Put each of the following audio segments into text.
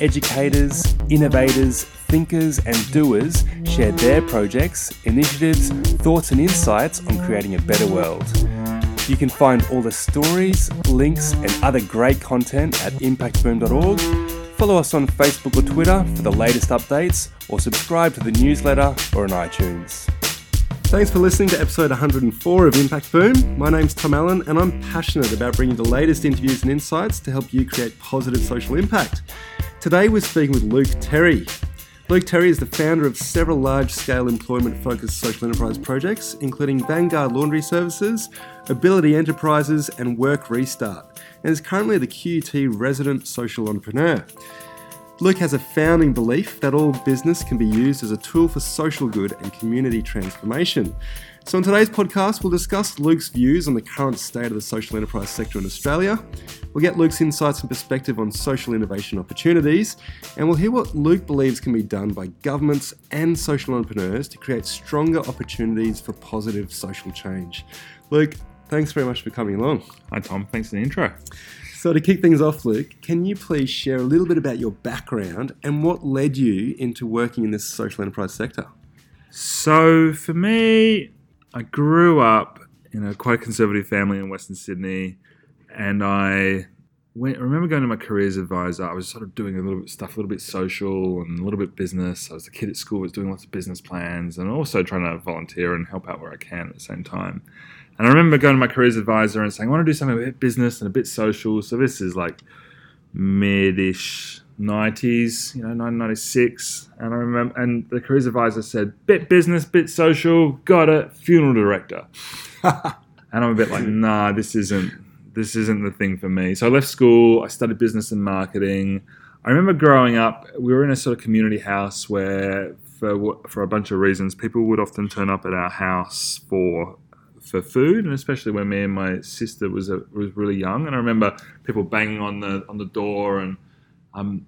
educators, innovators, thinkers, and doers share their projects, initiatives, thoughts, and insights on creating a better world. You can find all the stories, links, and other great content at impactboom.org. Follow us on Facebook or Twitter for the latest updates, or subscribe to the newsletter or on iTunes. Thanks for listening to episode 104 of Impact Boom. My name's Tom Allen, and I'm passionate about bringing the latest interviews and insights to help you create positive social impact. Today, we're speaking with Luke Terry. Luke Terry is the founder of several large scale employment focused social enterprise projects, including Vanguard Laundry Services, Ability Enterprises, and Work Restart, and is currently the QUT resident social entrepreneur. Luke has a founding belief that all business can be used as a tool for social good and community transformation. So, in today's podcast, we'll discuss Luke's views on the current state of the social enterprise sector in Australia. We'll get Luke's insights and perspective on social innovation opportunities, and we'll hear what Luke believes can be done by governments and social entrepreneurs to create stronger opportunities for positive social change. Luke, thanks very much for coming along. Hi, Tom. Thanks for the intro. So, to kick things off, Luke, can you please share a little bit about your background and what led you into working in this social enterprise sector? So, for me, I grew up in a quite conservative family in Western Sydney, and I went, I remember going to my careers advisor. I was sort of doing a little bit stuff, a little bit social and a little bit business. I was a kid at school, was doing lots of business plans, and also trying to volunteer and help out where I can at the same time. And I remember going to my careers advisor and saying, I want to do something a bit business and a bit social. So this is like mid-ish 90s, you know, 1996. And I remember, and the careers advisor said, bit business, bit social, got it, funeral director. and I'm a bit like, nah, this isn't, this isn't the thing for me. So I left school, I studied business and marketing. I remember growing up, we were in a sort of community house where, for, for a bunch of reasons, people would often turn up at our house for for food, and especially when me and my sister was a, was really young. And I remember people banging on the on the door, and um,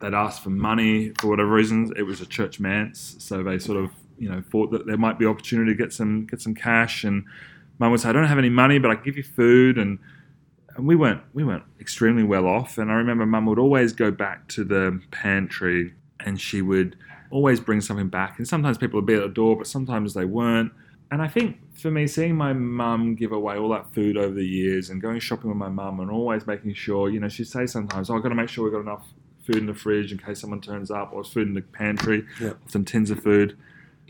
they'd ask for money for whatever reasons. It was a church manse, so they sort of you know thought that there might be opportunity to get some get some cash. And mum would say, "I don't have any money, but I can give you food." And and we weren't we weren't extremely well off. And I remember mum would always go back to the pantry, and she would always bring something back. And sometimes people would be at the door, but sometimes they weren't and I think for me, seeing my mum give away all that food over the years and going shopping with my mum and always making sure, you know, she'd say sometimes, oh, I've got to make sure we've got enough food in the fridge in case someone turns up or food in the pantry, often tins of food.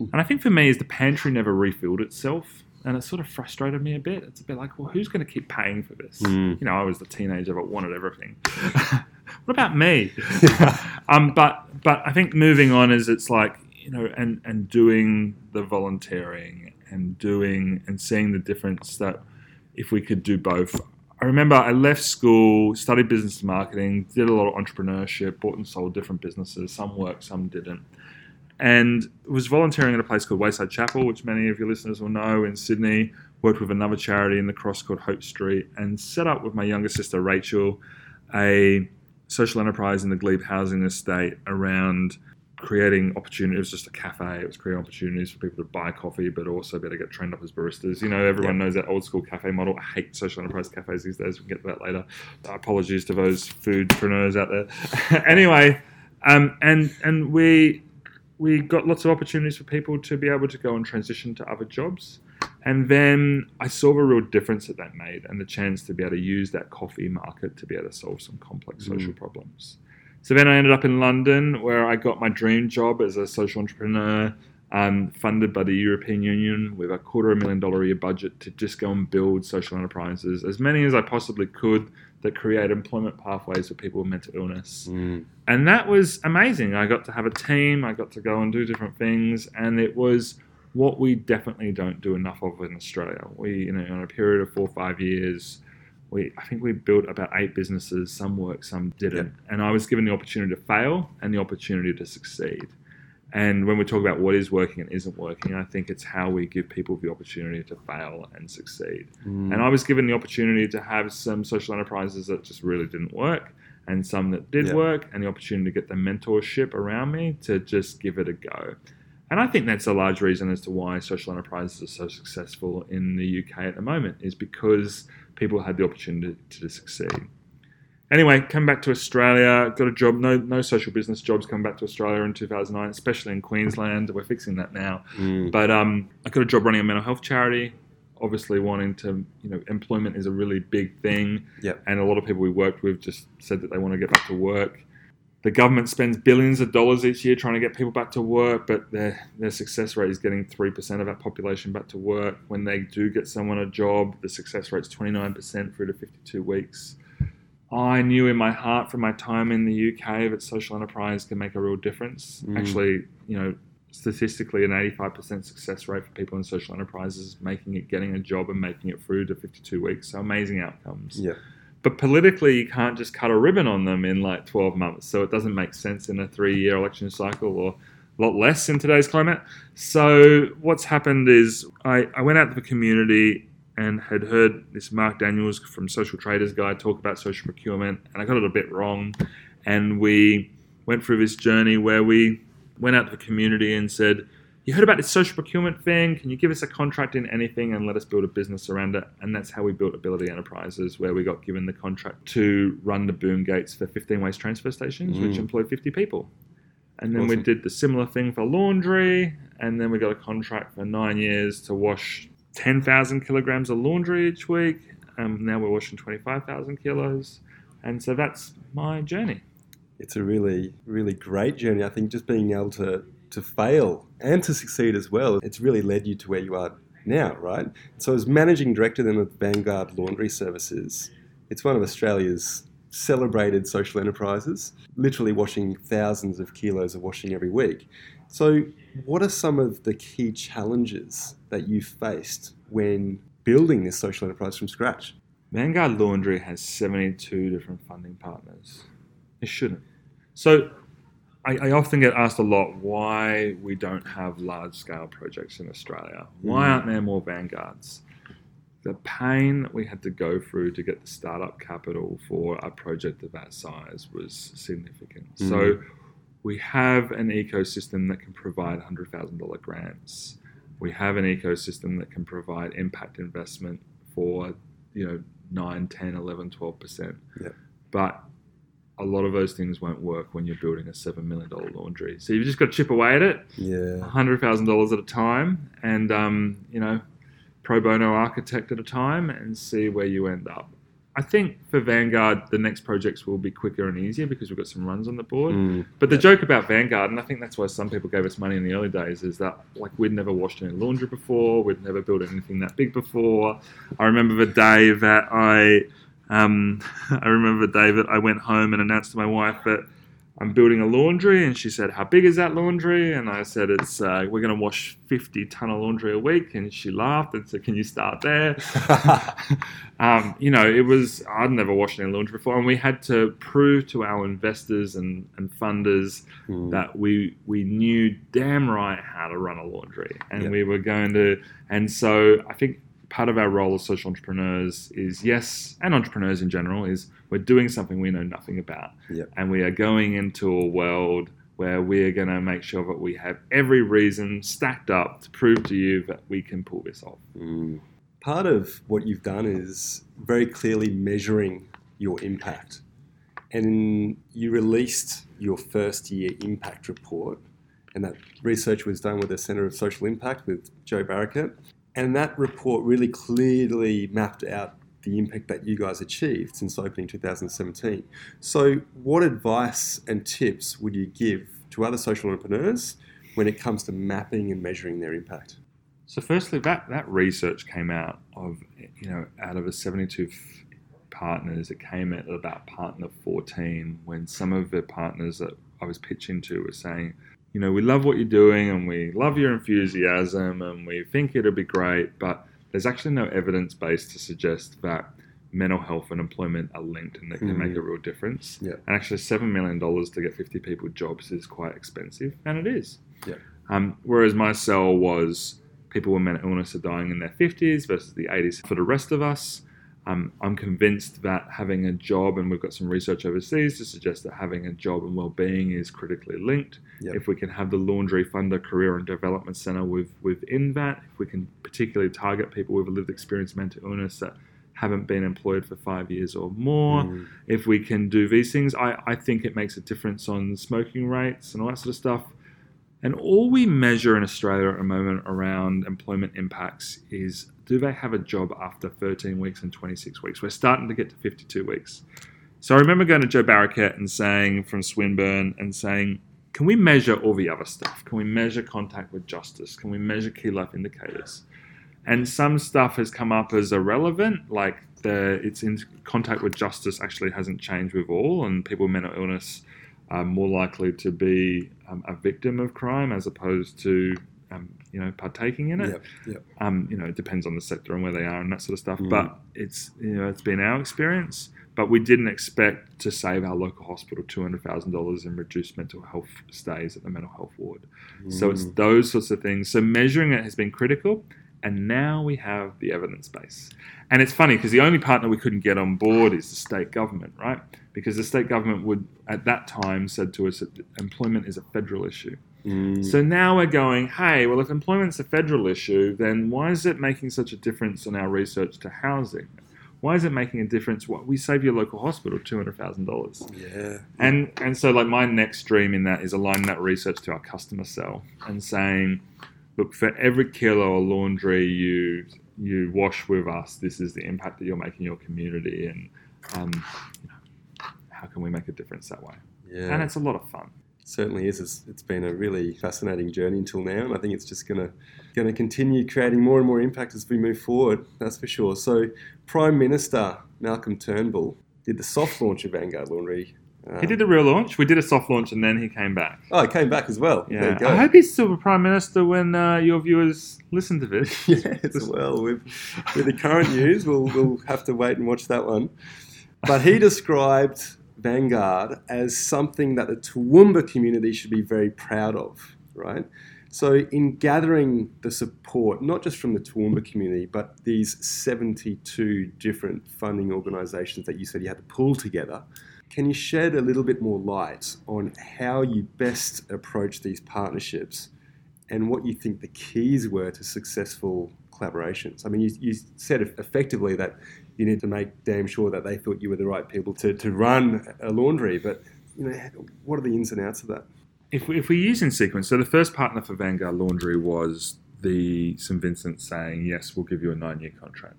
And I think for me is the pantry never refilled itself. And it sort of frustrated me a bit. It's a bit like, well, who's going to keep paying for this? Mm. You know, I was the teenager that wanted everything. what about me? um, but but I think moving on is it's like you know, and and doing the volunteering and doing and seeing the difference that if we could do both. I remember I left school, studied business marketing, did a lot of entrepreneurship, bought and sold different businesses. Some worked, some didn't. And was volunteering at a place called Wayside Chapel, which many of your listeners will know in Sydney. Worked with another charity in the cross called Hope Street and set up with my younger sister Rachel a social enterprise in the Glebe housing estate around creating opportunities. It was just a cafe. It was creating opportunities for people to buy coffee, but also be able to get trained up as baristas. You know, everyone knows that old school cafe model. I hate social enterprise cafes these days. We can get to that later. Uh, apologies to those foodpreneurs out there. anyway, um, and and we we got lots of opportunities for people to be able to go and transition to other jobs. And then I saw the real difference that that made and the chance to be able to use that coffee market to be able to solve some complex mm. social problems. So then I ended up in London where I got my dream job as a social entrepreneur, um, funded by the European Union with a quarter of a million dollar a year budget to just go and build social enterprises, as many as I possibly could that create employment pathways for people with mental illness. Mm. And that was amazing. I got to have a team, I got to go and do different things, and it was what we definitely don't do enough of in Australia. We, you know, in a period of four or five years, we I think we built about eight businesses. Some worked, some didn't. Yep. And I was given the opportunity to fail and the opportunity to succeed. And when we talk about what is working and isn't working, I think it's how we give people the opportunity to fail and succeed. Mm. And I was given the opportunity to have some social enterprises that just really didn't work and some that did Yeah. work, and the opportunity to get the mentorship around me to just give it a go. And I think that's a large reason as to why social enterprises are so successful in the UK at the moment, is because people had the opportunity to succeed. Anyway, come back to Australia. Got a job. No, no social business jobs come back to Australia in 2009, especially in Queensland. We're fixing that now. Mm. But um, I got a job running a mental health charity. Obviously, wanting to, you know, employment is a really big thing. Yep. And a lot of people we worked with just said that they want to get back to work. The government spends billions of dollars each year trying to get people back to work, but their their success rate is getting three percent of that population back to work. When they do get someone a job, the success rate is twenty nine percent through to fifty two weeks. I knew in my heart from my time in the UK that social enterprise can make a real difference. Mm. Actually, you know, statistically, an 85% success rate for people in social enterprises, making it, getting a job and making it through to 52 weeks. So amazing outcomes. Yeah. But politically, you can't just cut a ribbon on them in like 12 months. So it doesn't make sense in a three year election cycle or a lot less in today's climate. So what's happened is I, I went out to the community and had heard this Mark Daniels from Social Traders guy talk about social procurement, and I got it a bit wrong. And we went through this journey where we went out to the community and said, You heard about this social procurement thing? Can you give us a contract in anything and let us build a business around it? And that's how we built Ability Enterprises, where we got given the contract to run the boom gates for 15 waste transfer stations, which Mm. employ 50 people. And then we did the similar thing for laundry, and then we got a contract for nine years to wash 10,000 kilograms of laundry each week. Um, now we're washing 25,000 kilos. And so that's my journey. It's a really, really great journey. I think just being able to, to fail and to succeed as well, it's really led you to where you are now, right? So, as managing director then of Vanguard Laundry Services, it's one of Australia's celebrated social enterprises, literally washing thousands of kilos of washing every week. So, what are some of the key challenges that you faced when building this social enterprise from scratch? Vanguard Laundry has 72 different funding partners. It shouldn't. So I, I often get asked a lot why we don't have large scale projects in Australia. Why Mm. aren't there more Vanguards? The pain that we had to go through to get the startup capital for a project of that size was significant. Mm. So we have an ecosystem that can provide $100,000 grants. We have an ecosystem that can provide impact investment for, you know, 9, 10, 11, 12%. Yep. But a lot of those things won't work when you're building a $7 million laundry. So you've just got to chip away at it, Yeah. $100,000 at a time, and, um, you know, pro bono architect at a time and see where you end up. I think for Vanguard, the next projects will be quicker and easier because we've got some runs on the board. Mm. But the joke about Vanguard, and I think that's why some people gave us money in the early days, is that like we'd never washed any laundry before, we'd never built anything that big before. I remember the day that I, um, I remember David, I went home and announced to my wife that I'm building a laundry, and she said, "How big is that laundry?" And I said, "It's uh, we're going to wash 50 ton of laundry a week." And she laughed and said, "Can you start there?" um, you know, it was I'd never washed any laundry before, and we had to prove to our investors and, and funders Mm. that we we knew damn right how to run a laundry, and Yeah. we were going to. And so I think part of our role as social entrepreneurs is yes, and entrepreneurs in general is we're doing something we know nothing about, Yeah. and we are going into a world where we're going to make sure that we have every reason stacked up to prove to you that we can pull this off. Mm. Part of what you've done is very clearly measuring your impact. And you released your first year impact report, and that research was done with the Centre of Social Impact with Jo Barraket. And that report really clearly mapped out the impact that you guys achieved since opening 2017. So, what advice and tips would you give to other social entrepreneurs when it comes to mapping and measuring their impact? So, firstly, that, that research came out of, you know, out of the 72 f- partners, it came at about partner 14 when some of the partners that I was pitching to were saying, you know, we love what you're doing and we love your enthusiasm and we think it'll be great, but there's actually no evidence base to suggest that mental health and employment are linked and they can Mhm. make a real difference. Yeah. And actually, $7 million to get 50 people jobs is quite expensive, and it is. Yeah. Um, whereas my cell was people with mental illness are dying in their 50s versus the 80s for the rest of us. Um, I'm convinced that having a job, and we've got some research overseas to suggest that having a job and well-being is critically linked. Yep. If we can have the Laundry Funder Career and Development Centre with within that, if we can particularly target people with a lived experience of mental illness that haven't been employed for five years or more, Mm. if we can do these things, I, I think it makes a difference on smoking rates and all that sort of stuff. And all we measure in Australia at the moment around employment impacts is do they have a job after 13 weeks and 26 weeks? We're starting to get to 52 weeks. So I remember going to Jo Barraket and saying from Swinburne and saying, can we measure all the other stuff? Can we measure contact with justice? Can we measure key life indicators? And some stuff has come up as irrelevant, like the it's in contact with justice actually hasn't changed with all, and people with mental illness are more likely to be um, a victim of crime as opposed to um, you know partaking in it. Yep. Yep. Um, you know, it depends on the sector and where they are and that sort of stuff. Mm. But it's you know it's been our experience. But we didn't expect to save our local hospital two hundred thousand dollars in reduced mental health stays at the mental health ward. So it's Mm. those sorts of things. So measuring it has been critical, and now we have the evidence base. And it's funny because the only partner we couldn't get on board is the state government, right? Because the state government would, at that time, said to us that employment is a federal issue. Mm. So now we're going, hey, well, if employment's a federal issue, then why is it making such a difference in our research to housing? Why is it making a difference? What we save your local hospital two hundred thousand dollars. yeah. And and so like my next dream in that is aligning that research to our customer cell and saying, look, for every kilo of laundry you you wash with us, this is the impact that you're making your community, and um, you know, how can we make a difference that way? Yeah. And it's a lot of fun. Certainly is. It's, it's been a really fascinating journey until now, and I think it's just gonna gonna continue creating more and more impact as we move forward. That's for sure. So, Prime Minister Malcolm Turnbull did the soft launch of Vanguard Laundry. Um, He did the real launch. We did a soft launch, and then he came back. Oh, he came back as well. There Yeah, you go. I hope he's still the prime minister when uh, your viewers listen to this. yes, well, with, with the current news, we'll, we'll have to wait and watch that one. But he described Vanguard as something that the Toowoomba community should be very proud of, right? So, in gathering the support, not just from the Toowoomba community, but these 72 different funding organisations that you said you had to pull together, can you shed a little bit more light on how you best approach these partnerships and what you think the keys were to successful collaborations. I mean, you, you said effectively that you need to make damn sure that they thought you were the right people to, to run a laundry, but you know, what are the ins and outs of that? If we, if we use in sequence, so the first partner for Vanguard Laundry was the St Vincent saying, yes, we'll give you a nine year contract.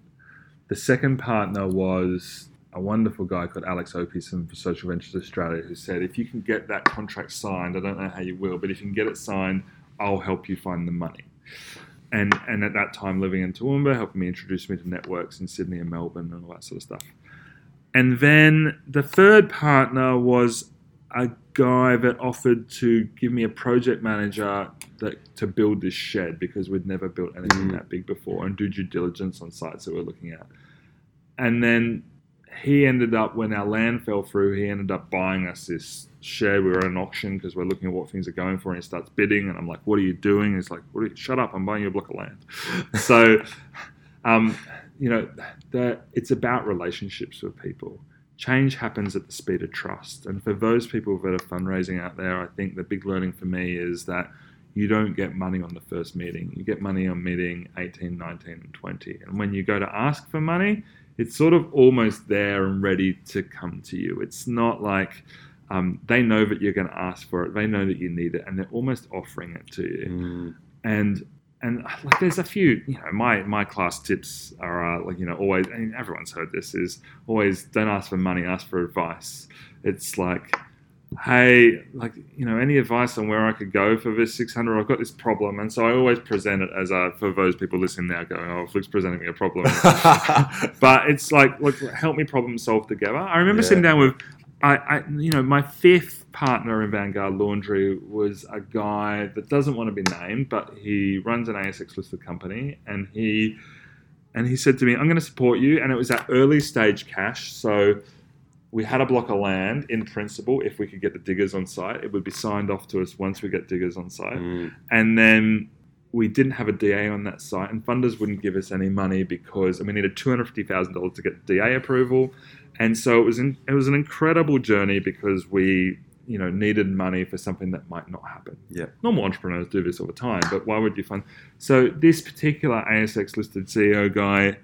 The second partner was a wonderful guy called Alex Opie from Social Ventures Australia who said, if you can get that contract signed, I don't know how you will, but if you can get it signed, I'll help you find the money. And, and at that time, living in Toowoomba, helping me introduce me to networks in Sydney and Melbourne and all that sort of stuff. And then the third partner was a guy that offered to give me a project manager that to build this shed because we'd never built anything Mm. that big before and do due diligence on sites that we're looking at. And then he ended up when our land fell through, he ended up buying us this share. We were at an auction because we're looking at what things are going for, and he starts bidding, and I'm like, "What are you doing?" He's like, what are you, "Shut up! I'm buying you a block of land." so, um, you know, it's about relationships with people change happens at the speed of trust. And for those people that are fundraising out there, I think the big learning for me is that you don't get money on the first meeting. You get money on meeting 18, 19, and 20. And when you go to ask for money, it's sort of almost there and ready to come to you. It's not like um, they know that you're going to ask for it, they know that you need it, and they're almost offering it to you Mm. and and like there's a few you know my my class tips are uh, like you know always I mean, everyone's heard this is always don't ask for money ask for advice it's like hey like you know any advice on where I could go for this 600 I've got this problem. And so I always present it as a for those people listening now going oh Flick's presenting me a problem. But it's like look help me problem solve together. I remember Yeah. sitting down with I, I, you know, my fifth partner in Vanguard Laundry was a guy that doesn't want to be named, but he runs an ASX listed company, and he, and he said to me, "I'm going to support you," and it was at early stage cash, so we had a block of land in principle. If we could get the diggers on site, it would be signed off to us once we get diggers on site. Mm. And then we didn't have a DA on that site, and funders wouldn't give us any money because and we needed two hundred fifty thousand dollars to get DA approval. And so it was in, it was an incredible journey because we you know needed money for something that might not happen. Yeah. Normal entrepreneurs do this all the time, but why would you fund? So this particular ASX listed CEO guy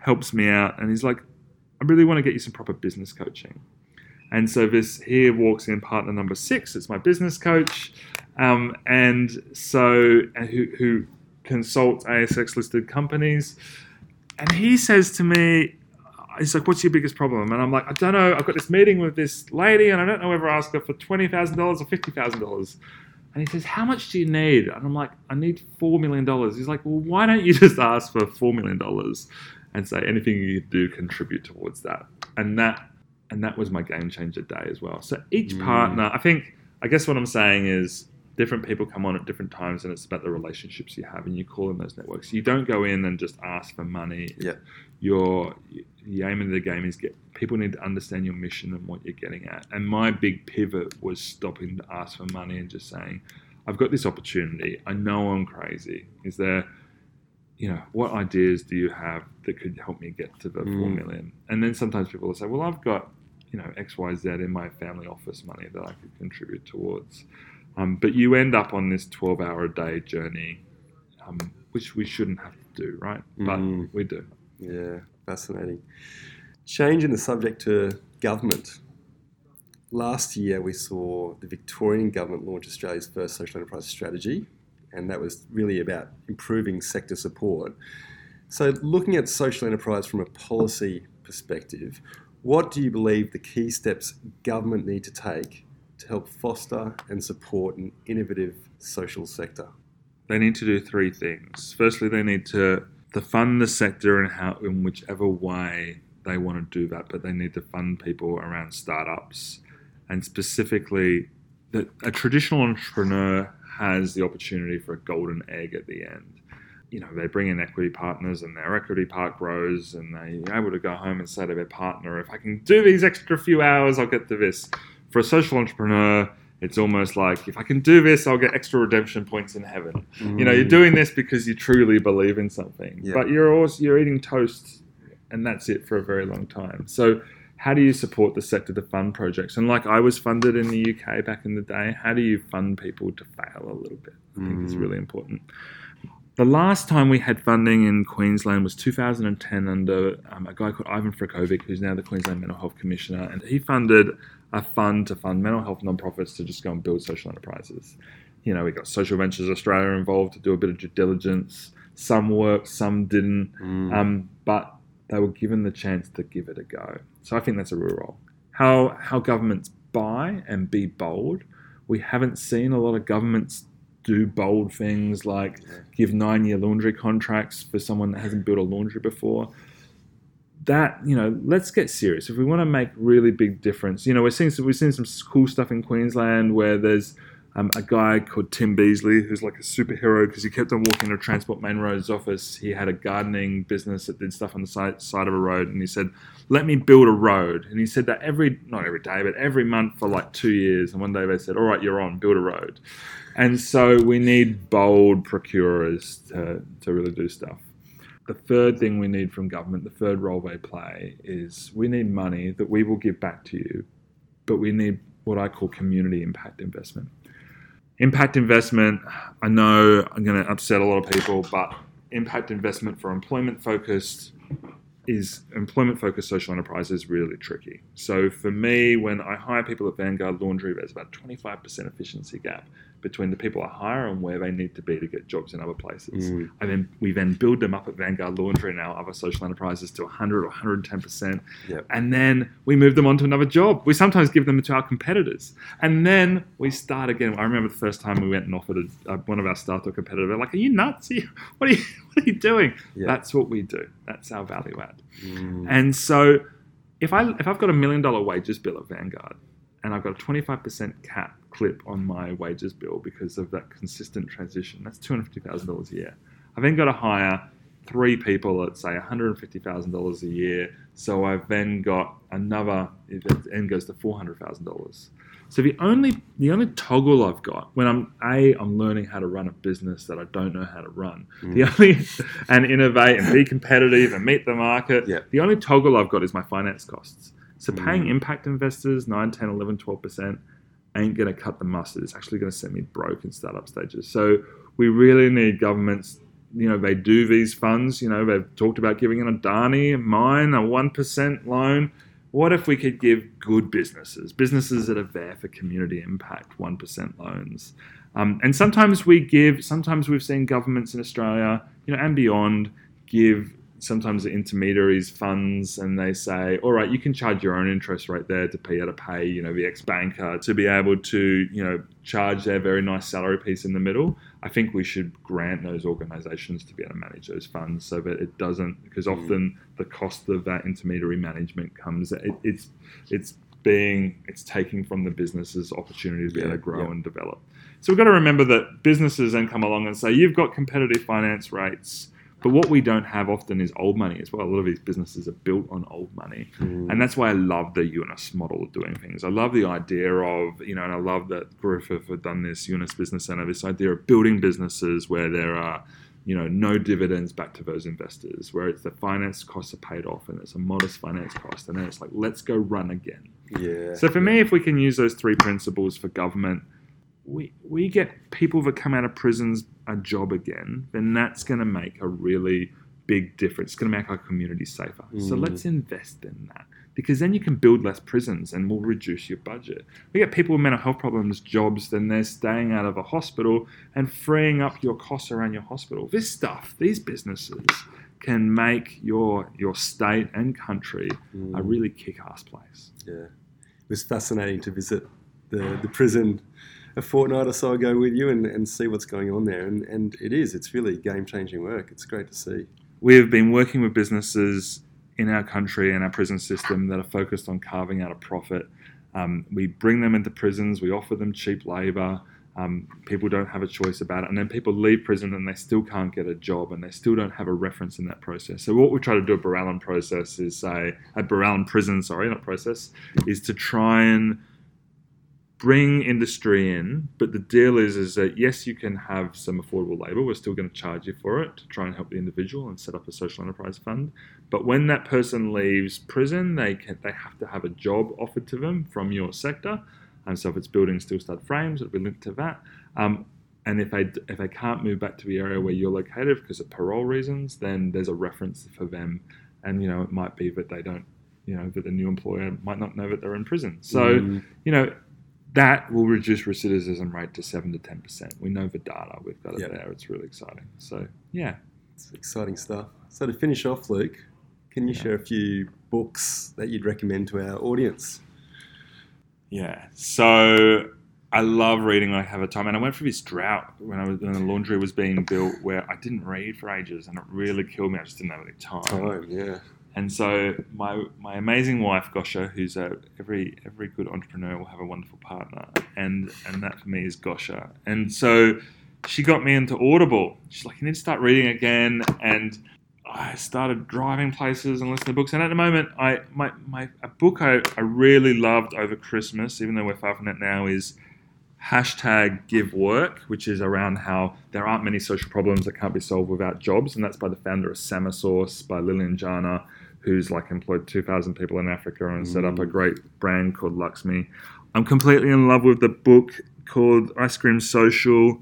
helps me out, and he's like, I really want to get you some proper business coaching. And so this here walks in partner number six. It's my business coach, um, and so who, who consults ASX listed companies. And he says to me, he's like, "What's your biggest problem?" And I'm like, "I don't know. I've got this meeting with this lady, and I don't know whether I ask her for twenty thousand dollars or fifty thousand dollars." And he says, "How much do you need?" And I'm like, "I need four million dollars." He's like, "Well, why don't you just ask for four million dollars and say anything you do contribute towards that?" And that and that was my game changer day as well. So each Mm. partner, I think, I guess what I'm saying is different people come on at different times, and it's about the relationships you have, and you call in those networks. You don't go in and just ask for money. Yeah. Your the aim of the game is get people need to understand your mission and what you're getting at. And my big pivot was stopping to ask for money and just saying, I've got this opportunity. I know I'm crazy. Is there you know, what ideas do you have that could help me get to the four Mm. million? And then sometimes people will say, well, I've got, you know, X, Y, Z in my family office money that I could contribute towards. Um, but you end up on this 12 hour a day journey, um, which we shouldn't have to do, right? But Mm. we do. Yeah, fascinating. Changing the subject to government. Last year, we saw the Victorian government launch Australia's first social enterprise strategy, and that was really about improving sector support. So, looking at social enterprise from a policy perspective, what do you believe the key steps government need to take to help foster and support an innovative social sector? They need to do three things. Firstly, they need to, to fund the sector in how in whichever way they want to do that, but they need to fund people around startups and specifically that a traditional entrepreneur has the opportunity for a golden egg at the end. You know, they bring in equity partners and their equity part grows and they're able to go home and say to their partner, if I can do these extra few hours, I'll get to this. For a social entrepreneur, it's almost like if I can do this, I'll get extra redemption points in heaven. You know, you're mm. doing this because you truly believe in something, Yeah. but you're also you're eating toast, and that's it for a very long time. So, how do you support the sector to fund projects? And like I was funded in the UK back in the day, how do you fund people to fail a little bit? I think it's Mm. really important. The last time we had funding in Queensland was 2010 under um, a guy called Ivan Frkovic, who's now the Queensland Mental Health Commissioner, and he funded a fund to fund mental health nonprofits to just go and build social enterprises. You know, we got Social Ventures Australia involved to do a bit of due diligence. Some worked, some didn't, Mm. um, but they were given the chance to give it a go. So I think that's a real role. How how governments buy and be bold. We haven't seen a lot of governments do bold things like give nine year laundry contracts for someone that hasn't built a laundry before. That you know, let's get serious. If we want to make really big difference, you know, we're seeing some, we've seen some cool stuff in Queensland where there's um, a guy called Tim Beasley who's like a superhero because he kept on walking to Transport Main Road's office. He had a gardening business that did stuff on the side, side of a road, and he said, "Let me build a road." And he said that every not every day, but every month for like two years. And one day they said, "All right, you're on, build a road." And so we need bold procurers to, to really do stuff. The third thing we need from government, the third role they play, is we need money that we will give back to you, but we need what I call community impact investment. Impact investment, I know I'm going to upset a lot of people, but impact investment for employment focused is employment focused social enterprise is really tricky. So for me, when I hire people at Vanguard Laundry, there's about 25% efficiency gap between the people I hire and where they need to be to get jobs in other places. Mm. And then we then build them up at Vanguard Laundry and our other social enterprises to 100 or 110%. Yep. And then we move them on to another job. We sometimes give them to our competitors. And then we start again. I remember the first time we went and offered a, one of our staff to a competitor. They're like, Are you nuts? Are you- What, are you, what are you doing? Yeah. That's what we do. That's our value add. Mm. And so if I if I've got a million dollar wages bill at Vanguard and I've got a 25% cap clip on my wages bill because of that consistent transition, that's $250,000 a year. I then got to hire three people at say $150,000 a year. So I've then got another, it then goes to $400,000. So the only the only toggle I've got when I'm a I'm learning how to run a business that I don't know how to run. Mm. The only and innovate and be competitive and meet the market. Yeah. The only toggle I've got is my finance costs. So paying Mm. impact investors 9, 10, 11, 12% ain't going to cut the mustard. It's actually going to send me broke in startup stages. So we really need governments. You know, they do these funds. You know, they've talked about giving an Adani, mine, a one percent loan. What if we could give good businesses, businesses that are there for community impact, one percent loans? Um, and sometimes we give. Sometimes we've seen governments in Australia, you know, and beyond, give sometimes the intermediaries funds and they say, all right, you can charge your own interest rate there to be able to pay, you know, the ex-banker to be able to, you know, charge their very nice salary piece in the middle. I think we should grant those organizations to be able to manage those funds so that it doesn't, because Mm. often the cost of that intermediary management comes, it, it's, it's being, it's taking from the businesses opportunity to be able to grow yeah. and develop. So we've got to remember that businesses then come along and say, you've got competitive finance rates. But what we don't have often is old money as well. A lot of these businesses are built on old money. Mm. And that's why I love the Yunus model of doing things. I love the idea of, you know, and I love that Griffith had done this, Yunus Business Center, this idea of building businesses where there are, you know, no dividends back to those investors, where it's the finance costs are paid off and it's a modest finance cost. And then it's like, let's go run again. yeah. So for me, if we can use those three principles for government, we we get people that come out of prisons a job again, then that's going to make a really big difference. It's going to make our community safer. So Mm. let's invest in that because then you can build less prisons and we'll reduce your budget. We get people with mental health problems jobs, then they're staying out of a hospital and freeing up your costs around your hospital. This stuff, these businesses can make your your state and country a Mm. really kick-ass place. Yeah, it was fascinating to visit the, the prison a fortnight or so ago with you and, and see what's going on there. And, and it is, it's really game changing work. It's great to see. we have been working with businesses in our country and our prison system that are focused on carving out a profit. Um, we bring them into prisons, we offer them cheap labour. Um, people don't have a choice about it, and then people leave prison and they still can't get a job, and they still don't have a reference in that process. So what we try to do at Borallon Process is say at Borallon Prison, sorry, not process, is to try and bring industry in, but the deal is is that yes, you can have some affordable labour. We're still going to charge you for it to try and help the individual and set up a social enterprise fund. But when that person leaves prison, they can they have to have a job offered to them from your sector. And so if it's building steel stud frames, it'll be linked to that. Um, and if they if they can't move back to the area where you're located because of parole reasons, then there's a reference for them. And you know it might be that they don't, you know, that the new employer might not know that they're in prison. So Mm. you know, that will reduce recidivism rate to seven to ten percent. We know the data. We've got it Yep. there. It's really exciting. So yeah, it's exciting stuff. So to finish off, Luke, can you Yeah. share a few books that you'd recommend to our audience? yeah. So I love reading. I have a time, and I went through this drought when I was when the laundry was being built, where I didn't read for ages, and it really killed me. I just didn't have any time. Time, yeah. And so my my amazing wife Gosha, who's a every every good entrepreneur will have a wonderful partner, and and that for me is Gosha. And so she got me into Audible. She's like, you need to start reading again, and I started driving places and listening to books. And at the moment, I my my a book I, I really loved over Christmas, even though we're far from it now, is hashtag give work, which is around how there aren't many social problems that can't be solved without jobs, and that's by the founder of Samasource, by Lillian Janah, who's like employed 2,000 people in Africa and set up a great brand called LXMI. I'm completely in love with the book called Ice Cream Social,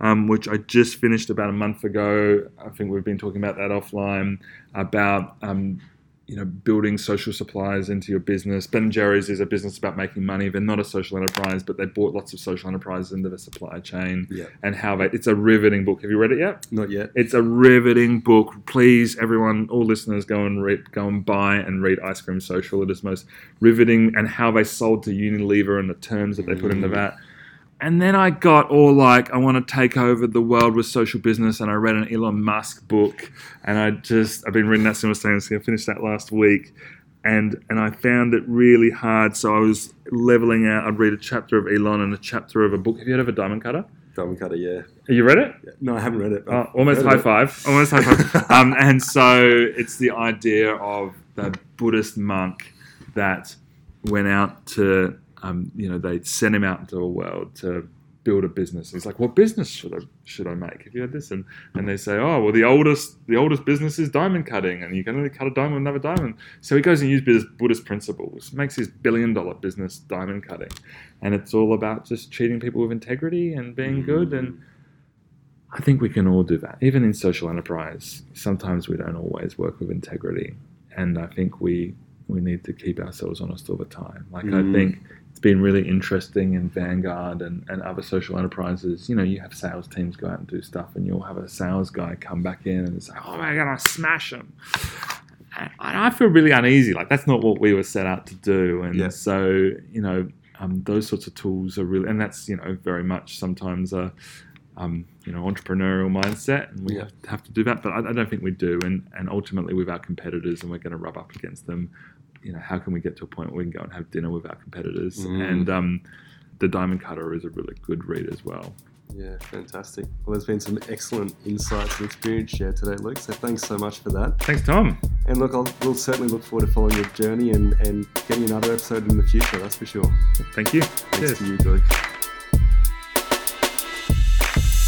um, which I just finished about a month ago. I think we've been talking about that offline about um, you know building social supplies into your business. Ben and Jerry's is a business about making money. They're not a social enterprise, but they bought lots of social enterprises into the supply chain Yeah. and how they. It's a riveting book. Have you read it yet? Not yet. It's a riveting book. Please, everyone, all listeners, go and read, go and buy and read Ice Cream Social. It is most riveting, and how they sold to Unilever and the terms that they put into Mm. that. And then I got all like, I want to take over the world with social business, and I read an Elon Musk book, and I just I've been reading that simultaneously. I finished that last week, and and I found it really hard. So I was leveling out. I'd read a chapter of Elon and a chapter of a book. Have you heard of a diamond cutter? Diamond Cutter, yeah. Have you read it? yeah. No, I haven't read it. Oh, almost high it. five. Almost high five. um, and so it's the idea of the Buddhist monk that went out to, um, you know, they sent him out into the world to build a business. He's like, "What business should I should I make?" Have you heard this? And and they say, "Oh, well, the oldest the oldest business is diamond cutting, and you can only cut a diamond with another diamond." So he goes and uses Buddhist, principles, makes his billion dollar business diamond cutting, and it's all about just treating people with integrity and being good and I think we can all do that. Even in social enterprise, sometimes we don't always work with integrity, and I think we we need to keep ourselves honest all the time. Like Mm. I think been really interesting in Vanguard and, and other social enterprises. You know, you have sales teams go out and do stuff, and you'll have a sales guy come back in and say, "Oh my god, I smash them." And I feel really uneasy. Like that's not what we were set out to do, and Yeah. so you know, um, those sorts of tools are really, and that's you know very much sometimes a um, you know entrepreneurial mindset, and we Yeah. have, have to do that. But I, I don't think we do, and and ultimately with our competitors, and we're going to rub up against them. You know, how can we get to a point where we can go and have dinner with our competitors? Mm. And um, the Diamond Cutter is a really good read as well. Yeah, fantastic. Well, there's been some excellent insights and experience shared today, Luke. So thanks so much for that. Thanks, Tom. And look, I'll, we'll certainly look forward to following your journey and, and getting another episode in the future. That's for sure. Thank you. Thanks Cheers. to you, Luke.